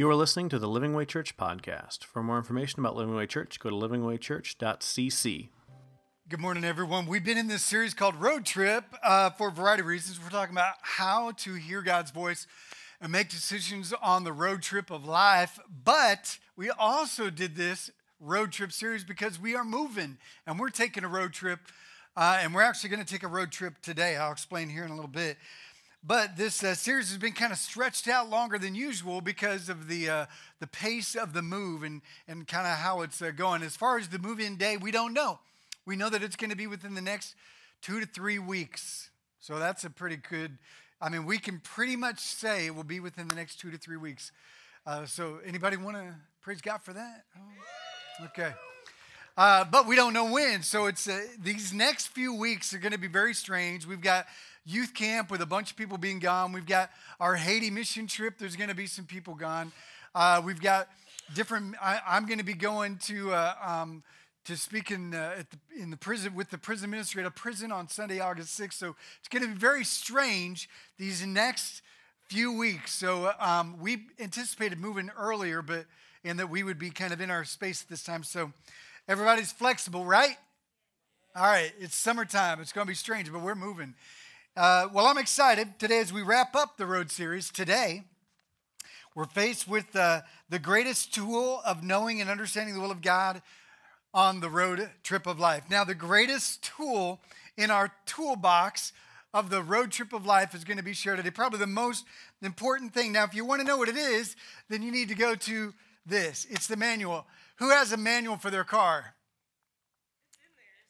You are listening to the Living Way Church podcast. For more information about Living Way Church, go to livingwaychurch.cc. Good morning, everyone. We've been in this series called Road Trip uh, for a variety of reasons. We're talking about how to hear God's voice and make decisions on the road trip of life. But we also did this road trip series because we are moving and we're taking a road trip. Uh, and we're actually going to take a road trip today. I'll explain here in a little bit. But this uh, series has been kind of stretched out longer than usual because of the, uh, the pace of the move and, and kind of how it's uh, going. As far as the move in day, we don't know. We know that it's going to be within the next two to three weeks. So that's a pretty good, I mean, we can pretty much say it will be within the next two to three weeks. Uh, so anybody want to praise God for that? Oh, okay. Uh, but we don't know when. So it's uh, these next few weeks are going to be very strange. We've got youth camp with a bunch of people being gone. We've got our Haiti mission trip. There's going to be some people gone. Uh, we've got different. I, am going to be going to uh, um, to speak in, uh, the, in the prison with the prison ministry at a prison on Sunday, August 6th. So it's going to be very strange these next few weeks. So um, we anticipated moving earlier, but and that we would be kind of in our space at this time. So everybody's flexible, right? All right, it's summertime. It's going to be strange, but we're moving. Uh, well, I'm excited today as we wrap up the road series. Today, we're faced with uh, the greatest tool of knowing and understanding the will of God on the road trip of life. Now, the greatest tool in our toolbox of the road trip of life is going to be shared today. Probably the most important thing. Now, if you want to know what it is, then you need to go to this. It's the manual. Who has a manual for their car?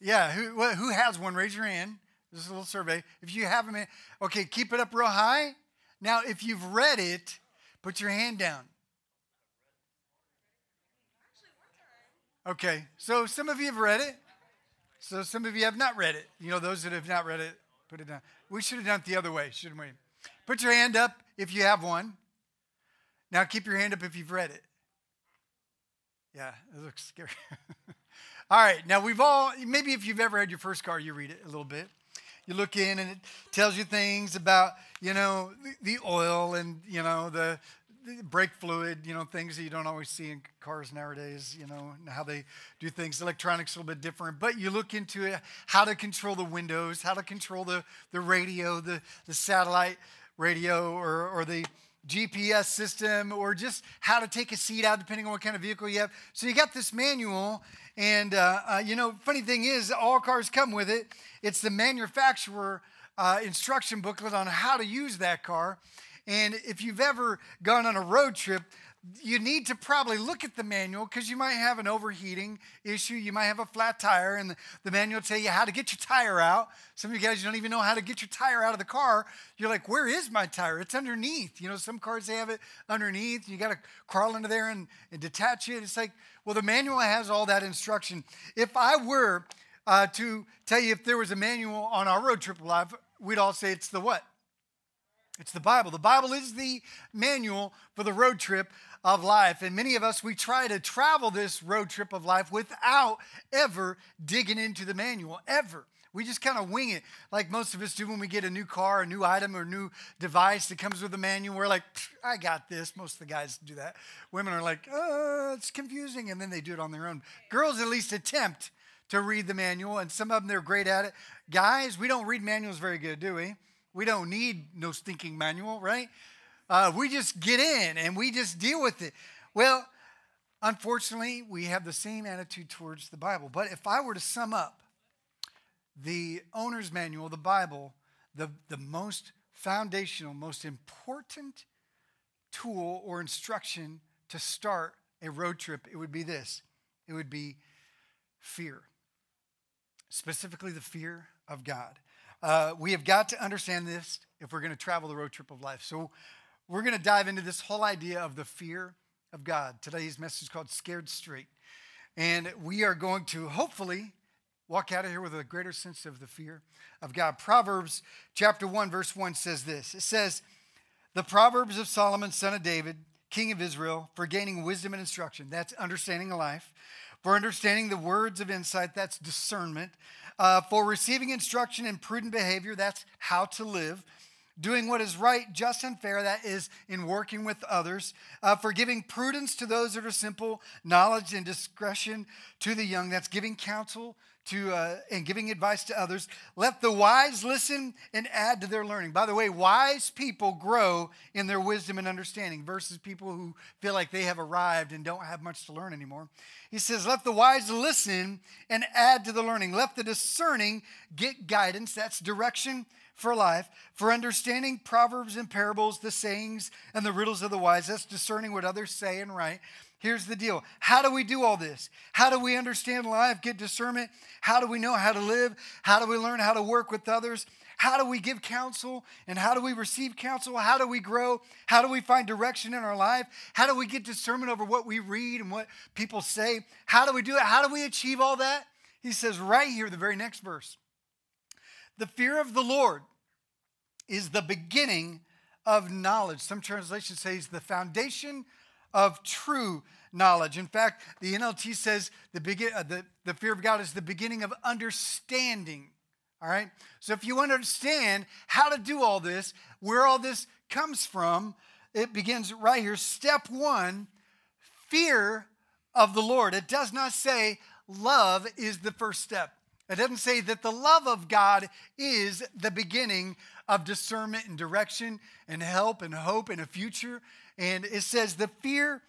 Yeah, who, who has one? Raise your hand. This is a little survey. If you have them, okay, keep it up real high. Now, if you've read it, put your hand down. Okay, so some of you have read it. So some of you have not read it. You know, those that have not read it, put it down. We should have done it the other way, shouldn't we? Put your hand up if you have one. Now keep your hand up if you've read it. Yeah, it looks scary. all right, now we've all, maybe if you've ever had your first car, you read it a little bit you look in and it tells you things about you know the oil and you know the, the brake fluid you know things that you don't always see in cars nowadays you know how they do things. Electronics a little bit different but you look into it, how to control the windows how to control the, the radio the, the satellite radio or, or the GPS system or just how to take a seat out depending on what kind of vehicle you have. So you got this manual, and uh, uh, you know, funny thing is, all cars come with it. It's the manufacturer uh, instruction booklet on how to use that car. And if you've ever gone on a road trip, you need to probably look at the manual because you might have an overheating issue. You might have a flat tire, and the, the manual will tell you how to get your tire out. Some of you guys don't even know how to get your tire out of the car. You're like, where is my tire? It's underneath. You know, some cars they have it underneath. You got to crawl into there and, and detach it. It's like, well, the manual has all that instruction. If I were uh, to tell you if there was a manual on our road trip life, we'd all say it's the what? It's the Bible. The Bible is the manual for the road trip of life. And many of us, we try to travel this road trip of life without ever digging into the manual, ever. We just kind of wing it like most of us do when we get a new car, a new item, or new device that comes with a manual. We're like, I got this. Most of the guys do that. Women are like, oh, it's confusing. And then they do it on their own. Girls at least attempt to read the manual, and some of them they're great at it. Guys, we don't read manuals very good, do we? We don't need no stinking manual, right? Uh, we just get in and we just deal with it. Well, unfortunately, we have the same attitude towards the Bible. But if I were to sum up the owner's manual, the Bible, the, the most foundational, most important tool or instruction to start a road trip, it would be this it would be fear, specifically the fear of God. Uh, we have got to understand this if we're going to travel the road trip of life. So, we're going to dive into this whole idea of the fear of God. Today's message is called Scared Straight. And we are going to hopefully walk out of here with a greater sense of the fear of God. Proverbs chapter 1, verse 1 says this It says, The Proverbs of Solomon, son of David, king of Israel, for gaining wisdom and instruction. That's understanding life. For understanding the words of insight, that's discernment. Uh, for receiving instruction in prudent behavior, that's how to live doing what is right, just, and fair, that is, in working with others, uh, for giving prudence to those that are simple, knowledge and discretion to the young, that's giving counsel to uh, and giving advice to others. Let the wise listen and add to their learning. By the way, wise people grow in their wisdom and understanding versus people who feel like they have arrived and don't have much to learn anymore. He says, Let the wise listen and add to the learning. Let the discerning get guidance. That's direction for life, for understanding proverbs and parables, the sayings and the riddles of the wise. That's discerning what others say and write. Here's the deal How do we do all this? How do we understand life, get discernment? How do we know how to live? How do we learn how to work with others? How do we give counsel? And how do we receive counsel? How do we grow? How do we find direction in our life? How do we get discernment over what we read and what people say? How do we do it? How do we achieve all that? He says right here, the very next verse The fear of the Lord is the beginning of knowledge. Some translations say it's the foundation of true knowledge. In fact, the NLT says the, begin, uh, the, the fear of God is the beginning of understanding. All right? So if you understand how to do all this, where all this comes from, it begins right here. Step one fear of the Lord. It does not say love is the first step. It doesn't say that the love of God is the beginning of discernment and direction and help and hope and a future. And it says the fear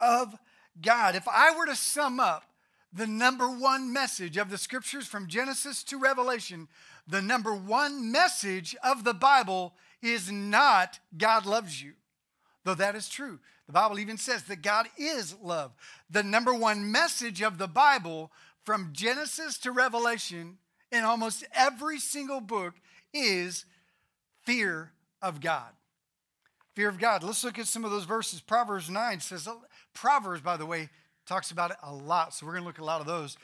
of God. If I were to sum up the number one message of the scriptures from Genesis to Revelation, the number one message of the Bible is not God loves you, though that is true. The Bible even says that God is love. The number one message of the Bible from Genesis to Revelation in almost every single book is fear of God. Fear of God. Let's look at some of those verses. Proverbs 9 says, Proverbs, by the way, talks about it a lot, so we're going to look at a lot of those.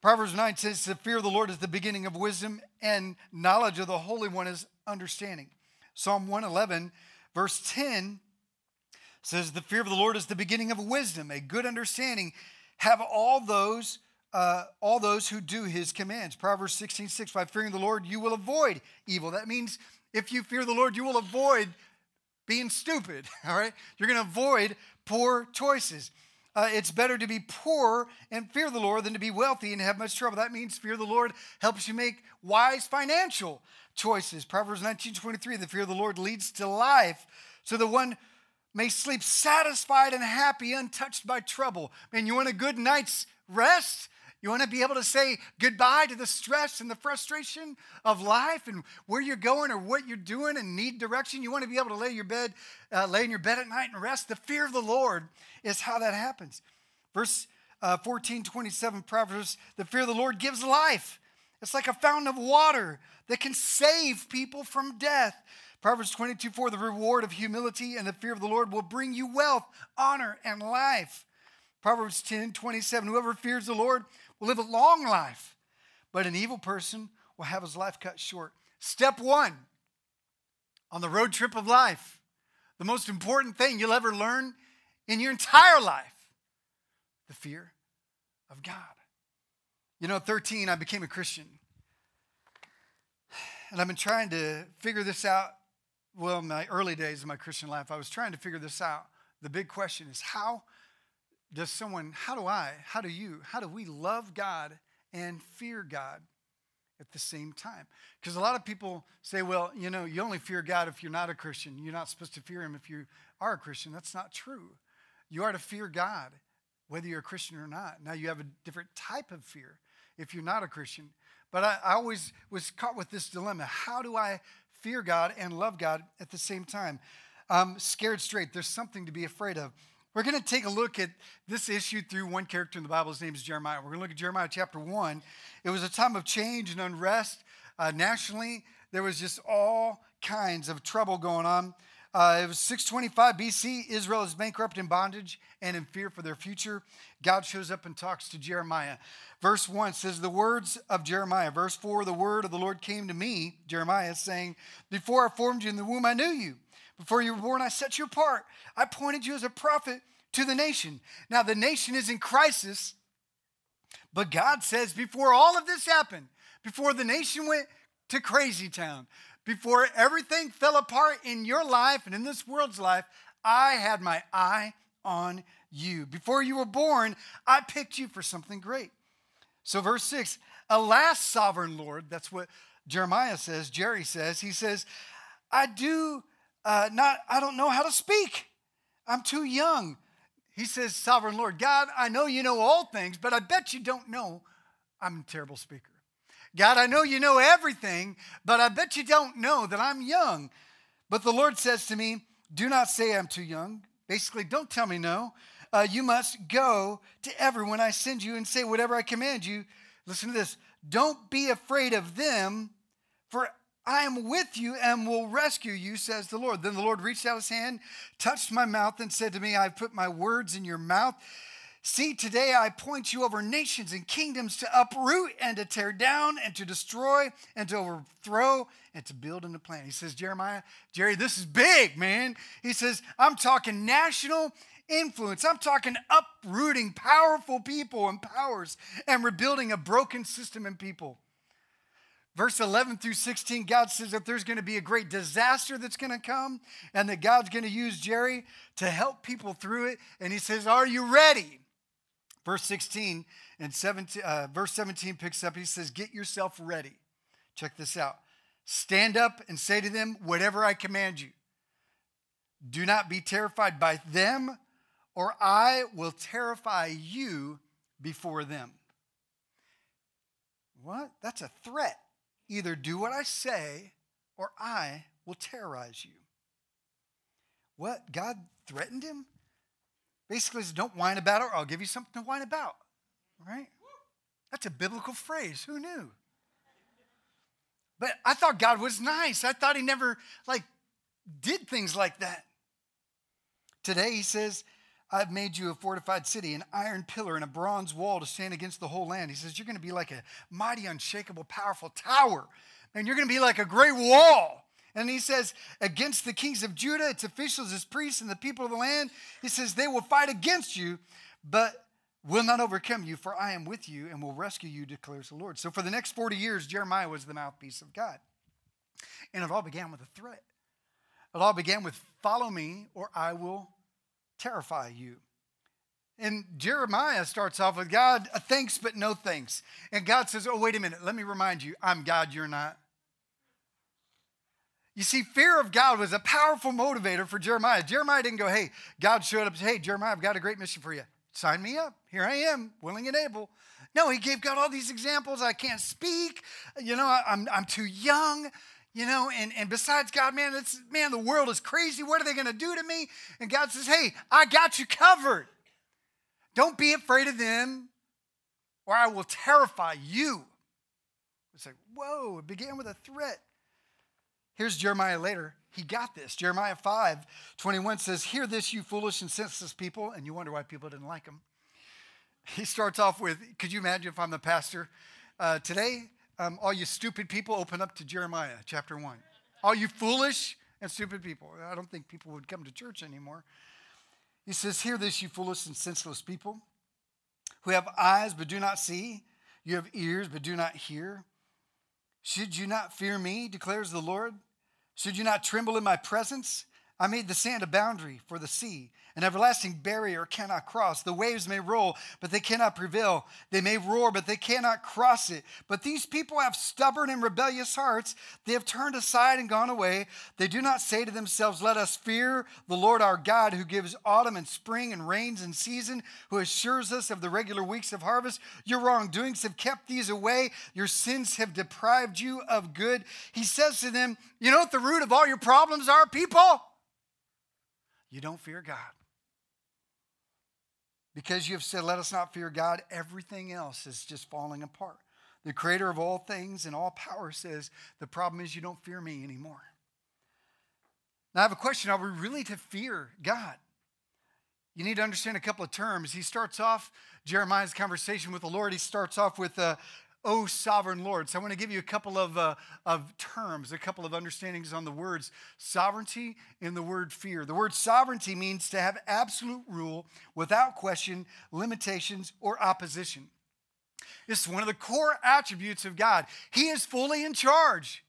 Proverbs 9 says, The fear of the Lord is the beginning of wisdom, and knowledge of the Holy One is understanding. Psalm 111, verse 10 says, The fear of the Lord is the beginning of wisdom, a good understanding. Have all those uh, all those who do his commands. Proverbs 16, 6, by fearing the Lord, you will avoid evil. That means if you fear the Lord, you will avoid being stupid, all right? You're going to avoid poor choices. Uh, it's better to be poor and fear the Lord than to be wealthy and have much trouble. That means fear the Lord helps you make wise financial choices. Proverbs 19, 23, the fear of the Lord leads to life. So the one may sleep satisfied and happy, untouched by trouble. Man, you want a good night's rest? You want to be able to say goodbye to the stress and the frustration of life and where you're going or what you're doing and need direction. You want to be able to lay your bed, uh, lay in your bed at night and rest. The fear of the Lord is how that happens. Verse uh, 14, 27 Proverbs, the fear of the Lord gives life. It's like a fountain of water that can save people from death. Proverbs 22, 4, the reward of humility and the fear of the Lord will bring you wealth, honor, and life. Proverbs 10, 27, whoever fears the Lord will live a long life, but an evil person will have his life cut short. Step one on the road trip of life, the most important thing you'll ever learn in your entire life the fear of God. You know, at 13, I became a Christian. And I've been trying to figure this out. Well, in my early days of my Christian life, I was trying to figure this out. The big question is how does someone, how do I, how do you, how do we love God and fear God at the same time? Because a lot of people say, well, you know, you only fear God if you're not a Christian. You're not supposed to fear Him if you are a Christian. That's not true. You are to fear God, whether you're a Christian or not. Now, you have a different type of fear if you're not a Christian. But I, I always was caught with this dilemma how do I fear God and love God at the same time? I'm scared straight. There's something to be afraid of. We're going to take a look at this issue through one character in the Bible. His name is Jeremiah. We're going to look at Jeremiah chapter 1. It was a time of change and unrest uh, nationally. There was just all kinds of trouble going on. Uh, it was 625 BC. Israel is bankrupt in bondage and in fear for their future. God shows up and talks to Jeremiah. Verse 1 says, The words of Jeremiah. Verse 4, the word of the Lord came to me, Jeremiah, saying, Before I formed you in the womb, I knew you. Before you were born, I set you apart. I appointed you as a prophet to the nation. Now, the nation is in crisis, but God says before all of this happened, before the nation went to crazy town, Before everything fell apart in your life and in this world's life, I had my eye on you. Before you were born, I picked you for something great. So, verse 6 Alas, sovereign Lord, that's what Jeremiah says, Jerry says, he says, I do uh, not, I don't know how to speak. I'm too young. He says, Sovereign Lord, God, I know you know all things, but I bet you don't know I'm a terrible speaker. God, I know you know everything, but I bet you don't know that I'm young. But the Lord says to me, Do not say I'm too young. Basically, don't tell me no. Uh, you must go to everyone I send you and say whatever I command you. Listen to this. Don't be afraid of them, for I am with you and will rescue you, says the Lord. Then the Lord reached out his hand, touched my mouth, and said to me, I've put my words in your mouth. See, today I point you over nations and kingdoms to uproot and to tear down and to destroy and to overthrow and to build and to plant. He says, Jeremiah, Jerry, this is big, man. He says, I'm talking national influence. I'm talking uprooting powerful people and powers and rebuilding a broken system and people. Verse 11 through 16, God says that there's going to be a great disaster that's going to come and that God's going to use Jerry to help people through it. And he says, Are you ready? Verse 16 and 17, uh, verse 17 picks up, he says, Get yourself ready. Check this out. Stand up and say to them, Whatever I command you. Do not be terrified by them, or I will terrify you before them. What? That's a threat. Either do what I say, or I will terrorize you. What? God threatened him? Basically, says, don't whine about it, or I'll give you something to whine about. Right? That's a biblical phrase. Who knew? But I thought God was nice. I thought he never like did things like that. Today he says, I've made you a fortified city, an iron pillar, and a bronze wall to stand against the whole land. He says, You're going to be like a mighty, unshakable, powerful tower. And you're going to be like a great wall. And he says, Against the kings of Judah, its officials, its priests, and the people of the land, he says, They will fight against you, but will not overcome you, for I am with you and will rescue you, declares the Lord. So for the next 40 years, Jeremiah was the mouthpiece of God. And it all began with a threat. It all began with, Follow me, or I will terrify you. And Jeremiah starts off with God, uh, thanks but no thanks. And God says, Oh, wait a minute, let me remind you, I'm God, you're not. You see, fear of God was a powerful motivator for Jeremiah. Jeremiah didn't go, Hey, God showed up, Hey, Jeremiah, I've got a great mission for you. Sign me up. Here I am, willing and able. No, he gave God all these examples. I can't speak. You know, I'm, I'm too young. You know, and, and besides God, man, it's man, the world is crazy. What are they going to do to me? And God says, Hey, I got you covered. Don't be afraid of them, or I will terrify you. It's like, whoa, it began with a threat. Here's Jeremiah later. He got this. Jeremiah 5 21 says, Hear this, you foolish and senseless people. And you wonder why people didn't like him. He starts off with, Could you imagine if I'm the pastor? Uh, today, um, all you stupid people, open up to Jeremiah chapter 1. All you foolish and stupid people. I don't think people would come to church anymore. He says, Hear this, you foolish and senseless people who have eyes but do not see, you have ears but do not hear. Should you not fear me, declares the Lord? Should you not tremble in my presence? I made the sand a boundary for the sea an everlasting barrier cannot cross. The waves may roll, but they cannot prevail. They may roar, but they cannot cross it. But these people have stubborn and rebellious hearts. They have turned aside and gone away. They do not say to themselves, Let us fear the Lord our God, who gives autumn and spring and rains in season, who assures us of the regular weeks of harvest. Your wrongdoings have kept these away. Your sins have deprived you of good. He says to them, You know what the root of all your problems are, people? You don't fear God. Because you have said, Let us not fear God, everything else is just falling apart. The creator of all things and all power says, The problem is you don't fear me anymore. Now, I have a question Are we really to fear God? You need to understand a couple of terms. He starts off Jeremiah's conversation with the Lord. He starts off with, uh, O sovereign Lord. So I want to give you a couple of, uh, of terms, a couple of understandings on the words sovereignty and the word fear. The word sovereignty means to have absolute rule without question, limitations, or opposition. Is one of the core attributes of God. He is fully in charge.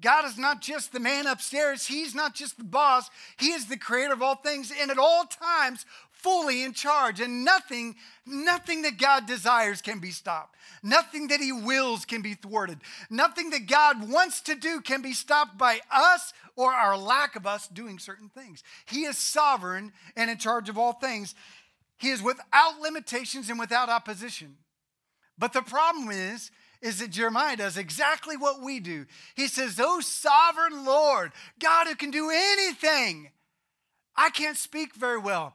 God is not just the man upstairs. He's not just the boss. He is the creator of all things and at all times fully in charge. And nothing, nothing that God desires can be stopped. Nothing that he wills can be thwarted. Nothing that God wants to do can be stopped by us or our lack of us doing certain things. He is sovereign and in charge of all things. He is without limitations and without opposition. But the problem is, is that Jeremiah does exactly what we do. He says, Oh, sovereign Lord, God who can do anything. I can't speak very well,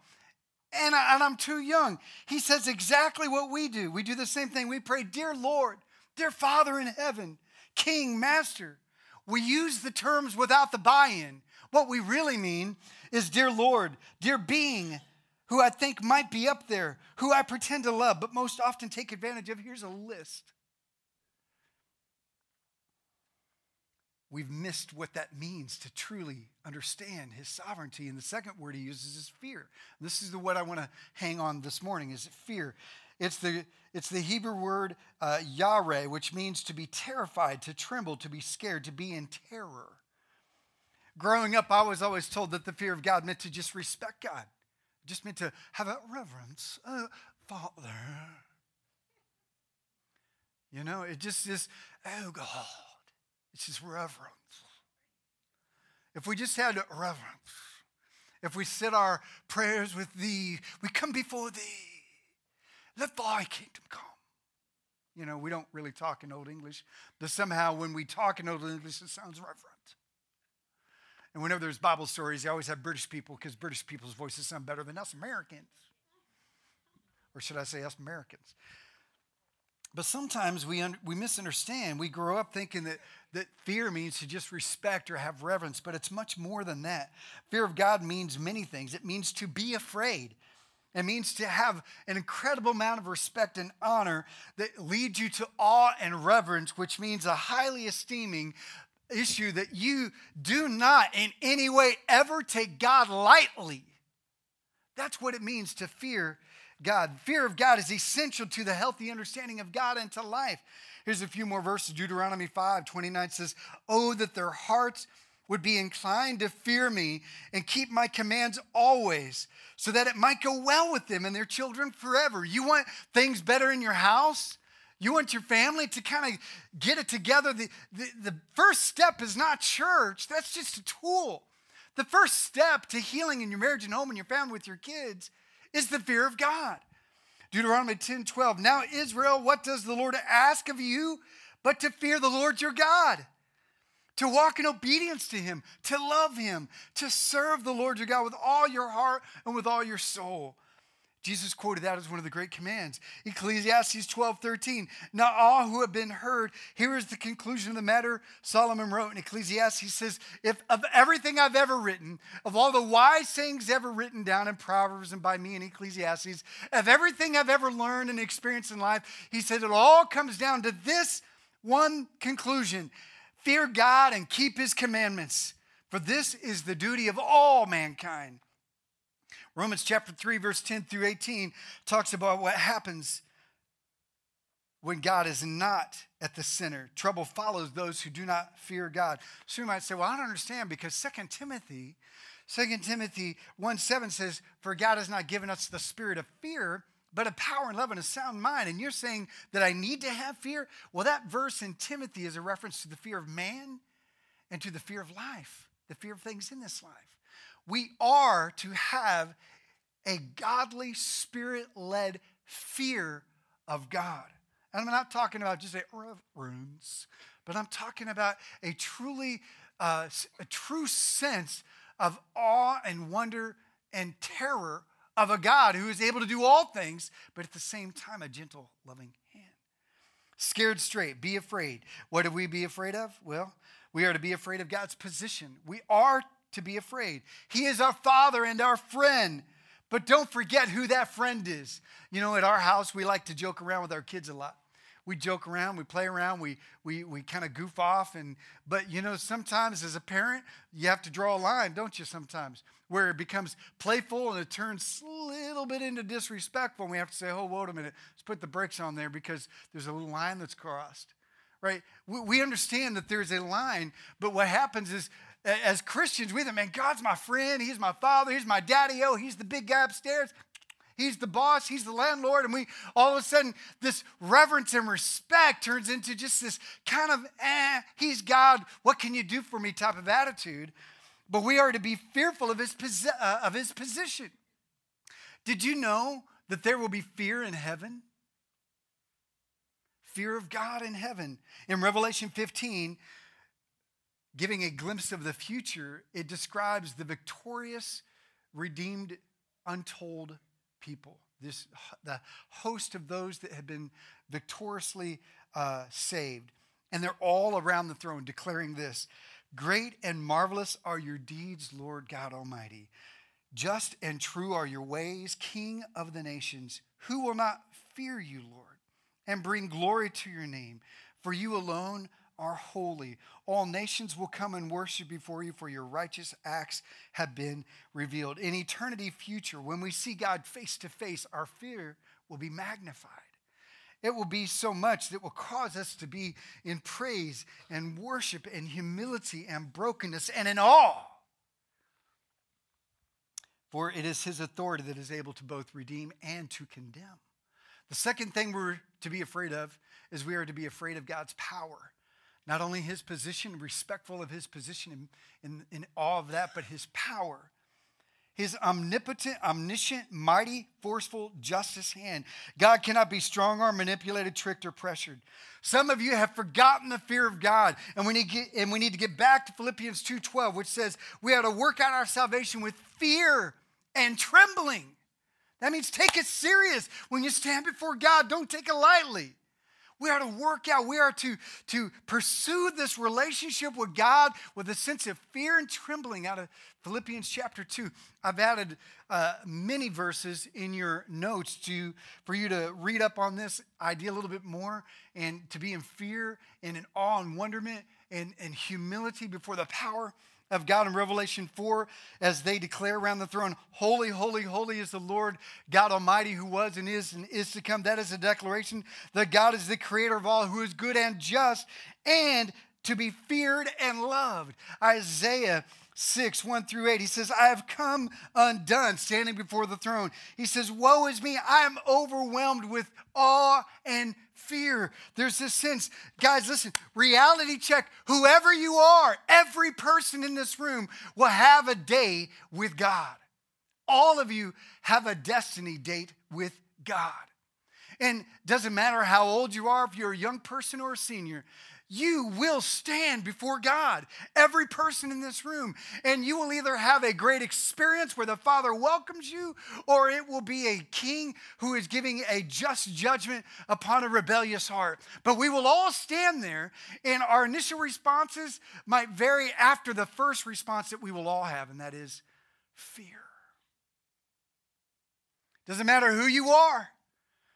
and, I, and I'm too young. He says exactly what we do. We do the same thing. We pray, Dear Lord, dear Father in heaven, King, Master. We use the terms without the buy in. What we really mean is, Dear Lord, dear being, who I think might be up there, who I pretend to love, but most often take advantage of. Here's a list we've missed what that means to truly understand his sovereignty. And the second word he uses is fear. This is the what I want to hang on this morning is fear. It's the, it's the Hebrew word uh, yare, which means to be terrified, to tremble, to be scared, to be in terror. Growing up, I was always told that the fear of God meant to just respect God, just meant to have a reverence, Father. You know, it just is, oh God. It's just reverence. If we just had reverence, if we said our prayers with thee, we come before thee, let thy kingdom come. You know, we don't really talk in Old English, but somehow when we talk in Old English, it sounds reverent. And whenever there's Bible stories, they always have British people because British people's voices sound better than us Americans. Or should I say us Americans? But sometimes we, un- we misunderstand. We grow up thinking that, that fear means to just respect or have reverence, but it's much more than that. Fear of God means many things. It means to be afraid, it means to have an incredible amount of respect and honor that leads you to awe and reverence, which means a highly esteeming issue that you do not in any way ever take God lightly. That's what it means to fear God. Fear of God is essential to the healthy understanding of God and to life. Here's a few more verses. Deuteronomy 5 29 says, Oh, that their hearts would be inclined to fear me and keep my commands always, so that it might go well with them and their children forever. You want things better in your house? You want your family to kind of get it together. The, the, the first step is not church, that's just a tool. The first step to healing in your marriage and home and your family with your kids is the fear of God. Deuteronomy 10 12. Now, Israel, what does the Lord ask of you but to fear the Lord your God? To walk in obedience to him, to love him, to serve the Lord your God with all your heart and with all your soul. Jesus quoted that as one of the great commands. Ecclesiastes 12, 13. Now, all who have been heard, here is the conclusion of the matter Solomon wrote in Ecclesiastes. He says, If of everything I've ever written, of all the wise sayings ever written down in Proverbs and by me in Ecclesiastes, of everything I've ever learned and experienced in life, he said, it all comes down to this one conclusion fear God and keep his commandments, for this is the duty of all mankind. Romans chapter 3, verse 10 through 18 talks about what happens when God is not at the center. Trouble follows those who do not fear God. So you might say, well, I don't understand because 2 Timothy, 2 Timothy 1 7 says, For God has not given us the spirit of fear, but a power and love and a sound mind. And you're saying that I need to have fear? Well, that verse in Timothy is a reference to the fear of man and to the fear of life, the fear of things in this life. We are to have a godly, spirit led fear of God. And I'm not talking about just a reverence, but I'm talking about a truly, uh, a true sense of awe and wonder and terror of a God who is able to do all things, but at the same time, a gentle, loving hand. Scared straight, be afraid. What do we be afraid of? Well, we are to be afraid of God's position. We are to be afraid. He is our Father and our friend. But don't forget who that friend is. You know, at our house, we like to joke around with our kids a lot. We joke around, we play around, we, we, we kind of goof off. And, but, you know, sometimes as a parent, you have to draw a line, don't you, sometimes, where it becomes playful and it turns a little bit into disrespectful. And we have to say, oh, wait a minute, let's put the brakes on there because there's a little line that's crossed right? We, we understand that there's a line, but what happens is as Christians, we think, man, God's my friend. He's my father. He's my daddy. Oh, he's the big guy upstairs. He's the boss. He's the landlord. And we, all of a sudden, this reverence and respect turns into just this kind of, eh, he's God. What can you do for me type of attitude. But we are to be fearful of his, uh, of his position. Did you know that there will be fear in heaven? Fear of God in heaven. In Revelation 15, giving a glimpse of the future, it describes the victorious, redeemed, untold people. This, the host of those that have been victoriously uh, saved. And they're all around the throne declaring this Great and marvelous are your deeds, Lord God Almighty. Just and true are your ways, King of the nations. Who will not fear you, Lord, and bring glory to your name? For you alone are holy. All nations will come and worship before you, for your righteous acts have been revealed. In eternity future, when we see God face to face, our fear will be magnified. It will be so much that will cause us to be in praise and worship and humility and brokenness and in awe. For it is his authority that is able to both redeem and to condemn. The second thing we're to be afraid of is we are to be afraid of God's power. Not only his position, respectful of his position in, in, in awe of that, but his power. His omnipotent, omniscient, mighty, forceful justice hand. God cannot be strong armed, manipulated, tricked, or pressured. Some of you have forgotten the fear of God, and we need to get, and we need to get back to Philippians 2:12, which says we ought to work out our salvation with fear and trembling. That means take it serious. When you stand before God, don't take it lightly. We are to work out, we are to, to pursue this relationship with God with a sense of fear and trembling out of Philippians chapter 2. I've added uh, many verses in your notes to, for you to read up on this idea a little bit more and to be in fear and in awe and wonderment and, and humility before the power of God in Revelation 4 as they declare around the throne, Holy, holy, holy is the Lord God Almighty who was and is and is to come. That is a declaration that God is the creator of all, who is good and just and to be feared and loved. Isaiah 6, 1 through 8. He says, I have come undone, standing before the throne. He says, Woe is me, I am overwhelmed with awe and fear. There's this sense, guys, listen, reality check. Whoever you are, every person in this room will have a day with God. All of you have a destiny date with God. And doesn't matter how old you are, if you're a young person or a senior, you will stand before God, every person in this room, and you will either have a great experience where the Father welcomes you, or it will be a king who is giving a just judgment upon a rebellious heart. But we will all stand there, and our initial responses might vary after the first response that we will all have, and that is fear. Doesn't matter who you are.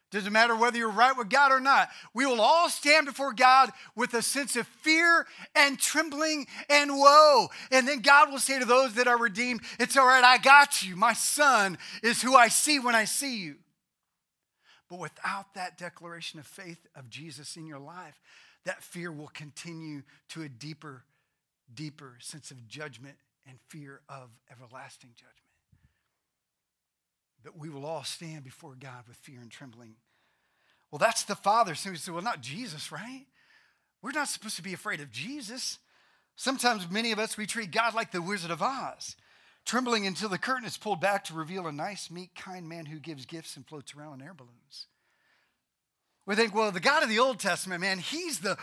Doesn't matter whether you're right with God or not. We will all stand before God with a sense of fear and trembling and woe. And then God will say to those that are redeemed, It's all right, I got you. My son is who I see when I see you. But without that declaration of faith of Jesus in your life, that fear will continue to a deeper, deeper sense of judgment and fear of everlasting judgment that we will all stand before God with fear and trembling. Well, that's the Father. So we say, well, not Jesus, right? We're not supposed to be afraid of Jesus. Sometimes many of us, we treat God like the Wizard of Oz, trembling until the curtain is pulled back to reveal a nice, meek, kind man who gives gifts and floats around in air balloons. We think, well, the God of the Old Testament, man, he's the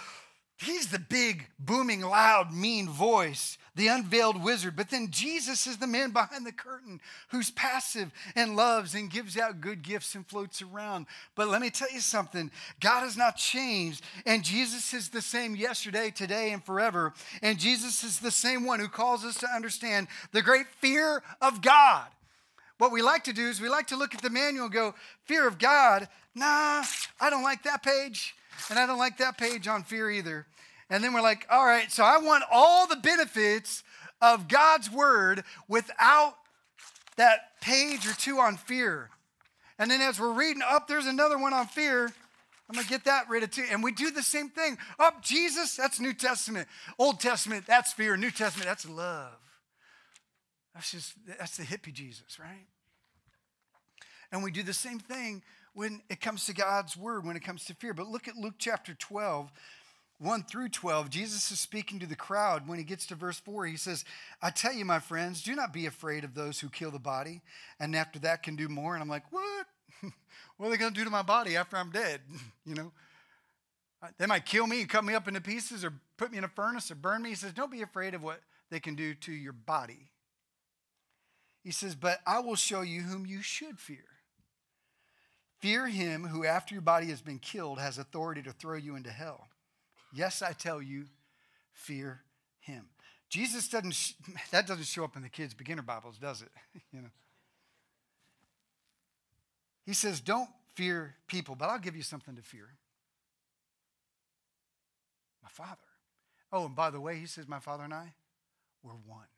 He's the big, booming, loud, mean voice, the unveiled wizard. But then Jesus is the man behind the curtain who's passive and loves and gives out good gifts and floats around. But let me tell you something God has not changed. And Jesus is the same yesterday, today, and forever. And Jesus is the same one who calls us to understand the great fear of God. What we like to do is we like to look at the manual and go, Fear of God? Nah, I don't like that page. And I don't like that page on fear either. And then we're like, all right, so I want all the benefits of God's word without that page or two on fear. And then as we're reading up, there's another one on fear. I'm to get that rid of too. And we do the same thing. Oh, Jesus, that's New Testament. Old Testament, that's fear. New Testament, that's love. That's just, that's the hippie Jesus, right? And we do the same thing when it comes to God's word, when it comes to fear. But look at Luke chapter 12, 1 through 12. Jesus is speaking to the crowd. When he gets to verse 4, he says, I tell you, my friends, do not be afraid of those who kill the body, and after that can do more. And I'm like, what? what are they going to do to my body after I'm dead? you know, uh, they might kill me and cut me up into pieces or put me in a furnace or burn me. He says, don't be afraid of what they can do to your body. He says, but I will show you whom you should fear. Fear him who, after your body has been killed, has authority to throw you into hell. Yes, I tell you, fear him. Jesus doesn't, that doesn't show up in the kids' beginner Bibles, does it? you know. He says, Don't fear people, but I'll give you something to fear. My Father. Oh, and by the way, he says, My Father and I, we're one.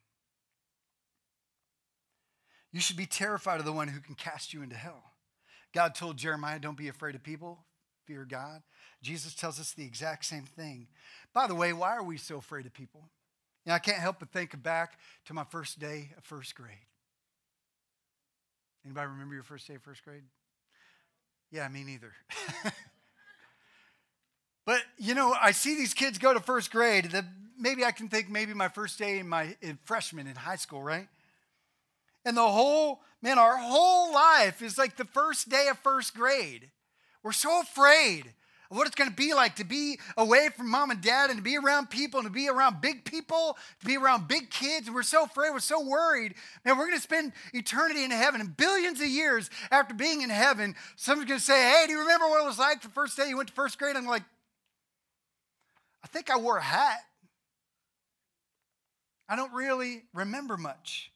You should be terrified of the one who can cast you into hell. God told Jeremiah, Don't be afraid of people, fear God. Jesus tells us the exact same thing. By the way, why are we so afraid of people? You know, I can't help but think back to my first day of first grade. Anybody remember your first day of first grade? Yeah, me neither. but you know, I see these kids go to first grade. That maybe I can think maybe my first day in my in freshman in high school, right? And the whole man, our whole life is like the first day of first grade. We're so afraid of what it's going to be like to be away from mom and dad and to be around people and to be around big people, to be around big kids. And We're so afraid, we're so worried. Man, we're going to spend eternity in heaven and billions of years after being in heaven. Someone's going to say, Hey, do you remember what it was like the first day you went to first grade? I'm like, I think I wore a hat. I don't really remember much.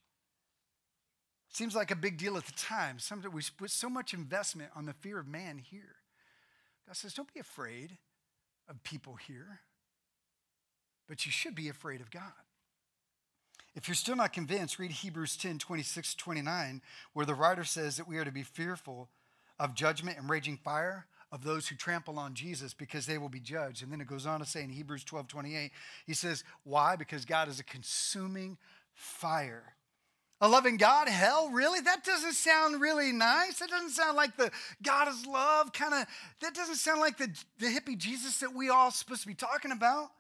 Seems like a big deal at the time. Sometimes we put so much investment on the fear of man here. God says, Don't be afraid of people here, but you should be afraid of God. If you're still not convinced, read Hebrews 10 26 29, where the writer says that we are to be fearful of judgment and raging fire of those who trample on Jesus because they will be judged. And then it goes on to say in Hebrews 12 28, he says, Why? Because God is a consuming fire a loving God? Hell, really? That doesn't sound really nice. That doesn't sound like the God is love kind of, that doesn't sound like the, the hippie Jesus that we all supposed to be talking about.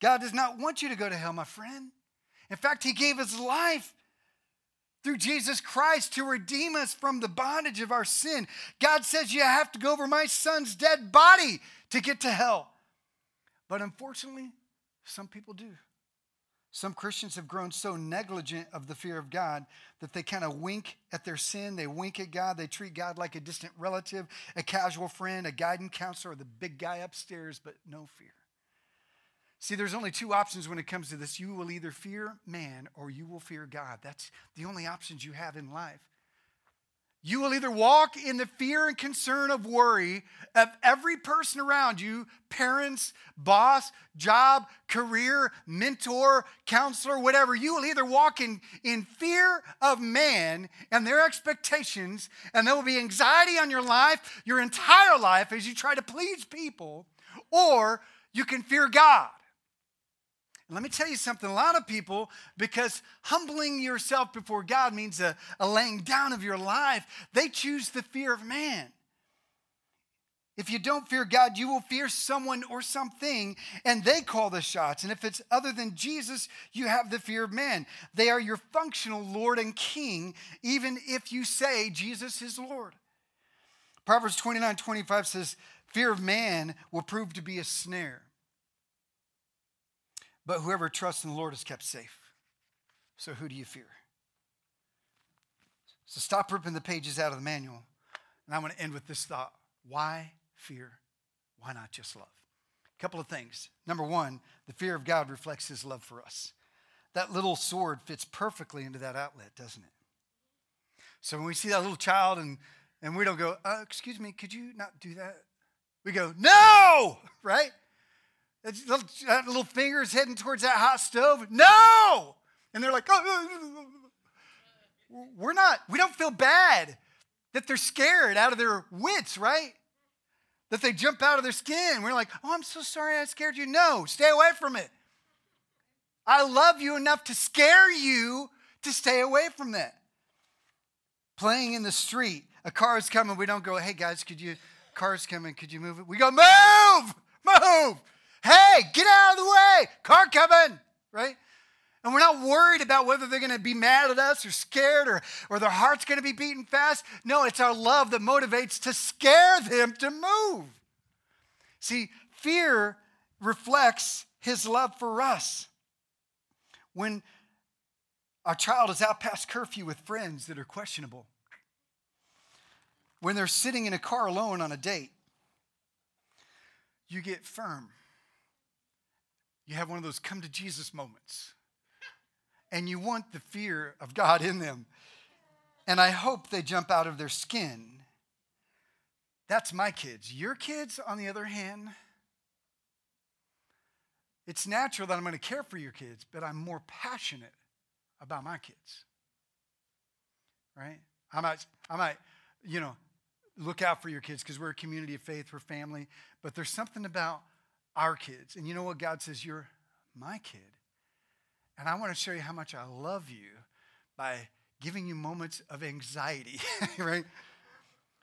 God does not want you to go to hell, my friend. In fact, he gave his life through Jesus Christ to redeem us from the bondage of our sin. God says you have to go over my son's dead body to get to hell. But unfortunately, some people do. Some Christians have grown so negligent of the fear of God that they kind of wink at their sin. They wink at God. They treat God like a distant relative, a casual friend, a guidance counselor, or the big guy upstairs, but no fear. See, there's only two options when it comes to this. You will either fear man or you will fear God. That's the only options you have in life. You will either walk in the fear and concern of worry of every person around you parents, boss, job, career, mentor, counselor, whatever. You will either walk in, in fear of man and their expectations, and there will be anxiety on your life, your entire life, as you try to please people, or you can fear God. Let me tell you something. A lot of people, because humbling yourself before God means a, a laying down of your life, they choose the fear of man. If you don't fear God, you will fear someone or something, and they call the shots. And if it's other than Jesus, you have the fear of man. They are your functional Lord and King, even if you say Jesus is Lord. Proverbs 29 25 says, Fear of man will prove to be a snare. But whoever trusts in the Lord is kept safe. So who do you fear? So stop ripping the pages out of the manual. And I want to end with this thought why fear? Why not just love? A couple of things. Number one, the fear of God reflects his love for us. That little sword fits perfectly into that outlet, doesn't it? So when we see that little child and, and we don't go, uh, excuse me, could you not do that? We go, no, right? That little, that little finger's heading towards that hot stove. No! And they're like, oh, oh, oh, oh. we're not, we don't feel bad that they're scared out of their wits, right? that they jump out of their skin. We're like, oh, I'm so sorry I scared you. No, stay away from it. I love you enough to scare you to stay away from that. Playing in the street, a car is coming. We don't go, hey guys, could you, car's coming, could you move it? We go, move, move. Hey, get out of the way, car coming, right? And we're not worried about whether they're going to be mad at us or scared or, or their heart's going to be beating fast. No, it's our love that motivates to scare them to move. See, fear reflects his love for us. When our child is out past curfew with friends that are questionable, when they're sitting in a car alone on a date, you get firm. You have one of those come to Jesus moments and you want the fear of God in them. And I hope they jump out of their skin. That's my kids. Your kids, on the other hand, it's natural that I'm going to care for your kids, but I'm more passionate about my kids. Right? I might, I might, you know, look out for your kids because we're a community of faith, we're family, but there's something about our kids. And you know what God says? You're my kid. And I want to show you how much I love you by giving you moments of anxiety, right?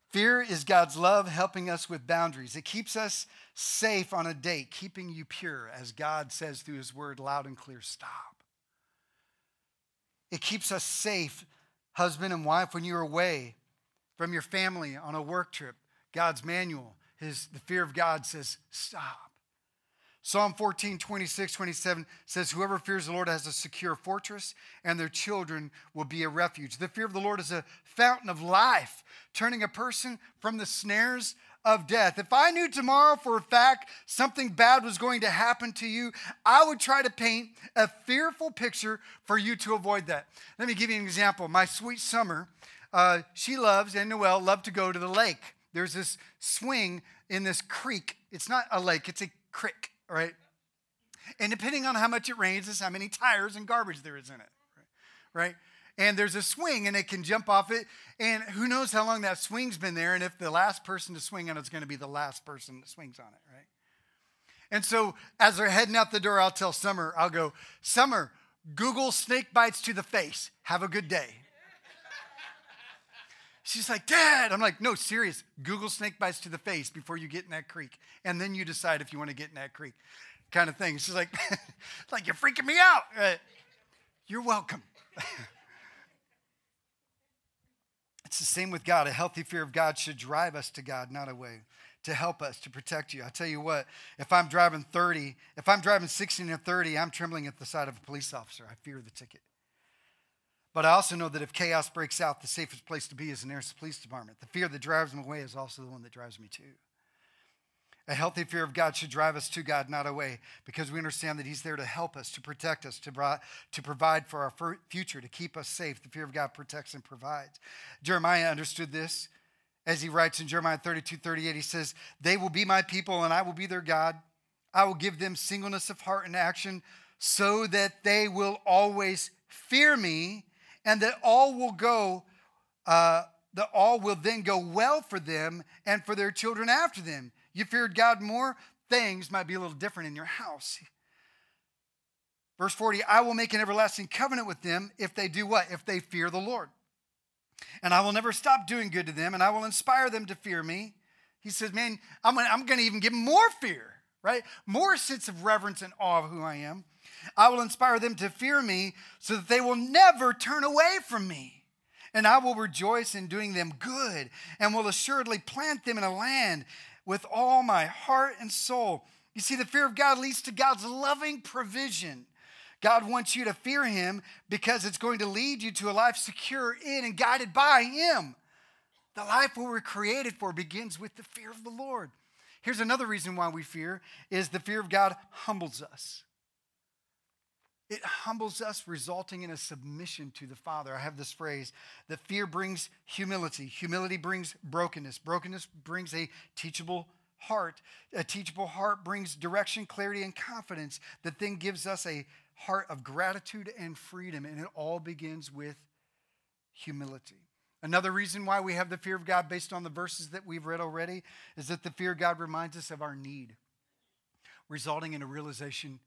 Fear is God's love helping us with boundaries. It keeps us safe on a date, keeping you pure, as God says through his word loud and clear stop. It keeps us safe, husband and wife, when you're away from your family on a work trip. God's manual, his, the fear of God says, stop. Psalm 14, 26, 27 says, Whoever fears the Lord has a secure fortress, and their children will be a refuge. The fear of the Lord is a fountain of life, turning a person from the snares of death. If I knew tomorrow for a fact something bad was going to happen to you, I would try to paint a fearful picture for you to avoid that. Let me give you an example. My sweet summer, uh, she loves, and Noelle love to go to the lake. There's this swing in this creek. It's not a lake, it's a creek right? And depending on how much it rains, is how many tires and garbage there is in it, right? And there's a swing, and it can jump off it. And who knows how long that swing's been there, and if the last person to swing on it's going to be the last person that swings on it, right? And so as they're heading out the door, I'll tell Summer, I'll go, Summer, Google snake bites to the face. Have a good day. She's like, Dad. I'm like, no, serious. Google snake bites to the face before you get in that creek. And then you decide if you want to get in that creek, kind of thing. She's like, like, you're freaking me out. Uh, you're welcome. it's the same with God. A healthy fear of God should drive us to God, not away, to help us, to protect you. I tell you what, if I'm driving 30, if I'm driving 16 or 30, I'm trembling at the side of a police officer. I fear the ticket. But I also know that if chaos breaks out, the safest place to be is in the nearest police department. The fear that drives me away is also the one that drives me to. A healthy fear of God should drive us to God, not away, because we understand that He's there to help us, to protect us, to, to provide for our future, to keep us safe. The fear of God protects and provides. Jeremiah understood this as he writes in Jeremiah 32 38. He says, They will be my people, and I will be their God. I will give them singleness of heart and action so that they will always fear me and that all will go, uh, that all will then go well for them and for their children after them. You feared God more, things might be a little different in your house. Verse 40 I will make an everlasting covenant with them if they do what? If they fear the Lord. And I will never stop doing good to them, and I will inspire them to fear me. He says, Man, I'm gonna, I'm gonna even give them more fear, right? More sense of reverence and awe of who I am. I will inspire them to fear me so that they will never turn away from me. And I will rejoice in doing them good and will assuredly plant them in a land with all my heart and soul. You see, the fear of God leads to God's loving provision. God wants you to fear Him because it's going to lead you to a life secure in and guided by Him. The life we were created for begins with the fear of the Lord. Here's another reason why we fear is the fear of God humbles us. It humbles us, resulting in a submission to the Father. I have this phrase that fear brings humility, humility brings brokenness, brokenness brings a teachable heart. A teachable heart brings direction, clarity, and confidence that then gives us a heart of gratitude and freedom. And it all begins with humility. Another reason why we have the fear of God based on the verses that we've read already is that the fear of God reminds us of our need, resulting in a realization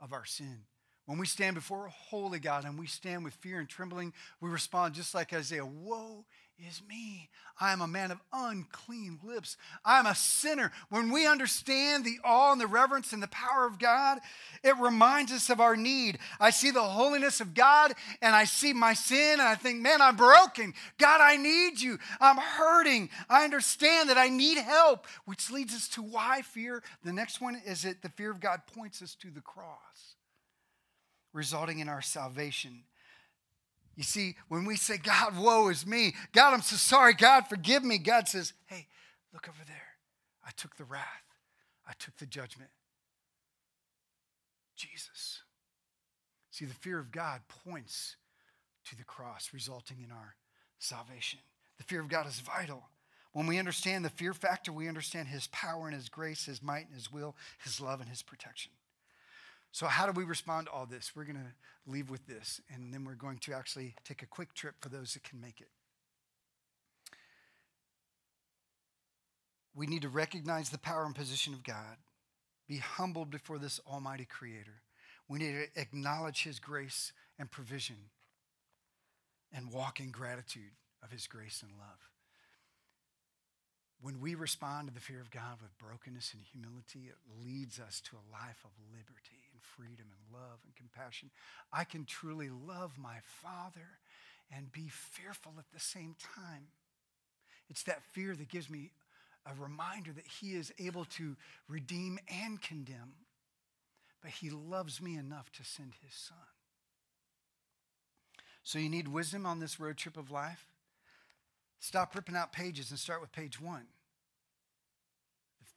of our sin. When we stand before a holy God and we stand with fear and trembling, we respond just like Isaiah Woe is me. I am a man of unclean lips. I am a sinner. When we understand the awe and the reverence and the power of God, it reminds us of our need. I see the holiness of God and I see my sin and I think, man, I'm broken. God, I need you. I'm hurting. I understand that I need help, which leads us to why fear. The next one is that the fear of God points us to the cross, resulting in our salvation. You see, when we say, God, woe is me, God, I'm so sorry, God, forgive me, God says, hey, look over there. I took the wrath, I took the judgment. Jesus. See, the fear of God points to the cross, resulting in our salvation. The fear of God is vital. When we understand the fear factor, we understand his power and his grace, his might and his will, his love and his protection. So, how do we respond to all this? We're going to leave with this, and then we're going to actually take a quick trip for those that can make it. We need to recognize the power and position of God, be humbled before this Almighty Creator. We need to acknowledge His grace and provision and walk in gratitude of His grace and love. When we respond to the fear of God with brokenness and humility, it leads us to a life of liberty and freedom and love and compassion. I can truly love my Father and be fearful at the same time. It's that fear that gives me a reminder that He is able to redeem and condemn, but He loves me enough to send His Son. So you need wisdom on this road trip of life? Stop ripping out pages and start with page one.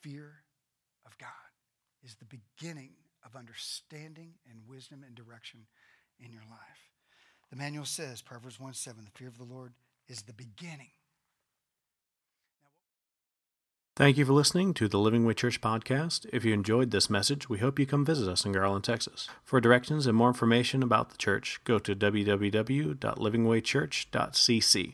Fear of God is the beginning of understanding and wisdom and direction in your life. The manual says, Proverbs 1 7, the fear of the Lord is the beginning. Thank you for listening to the Living Way Church podcast. If you enjoyed this message, we hope you come visit us in Garland, Texas. For directions and more information about the church, go to www.livingwaychurch.cc.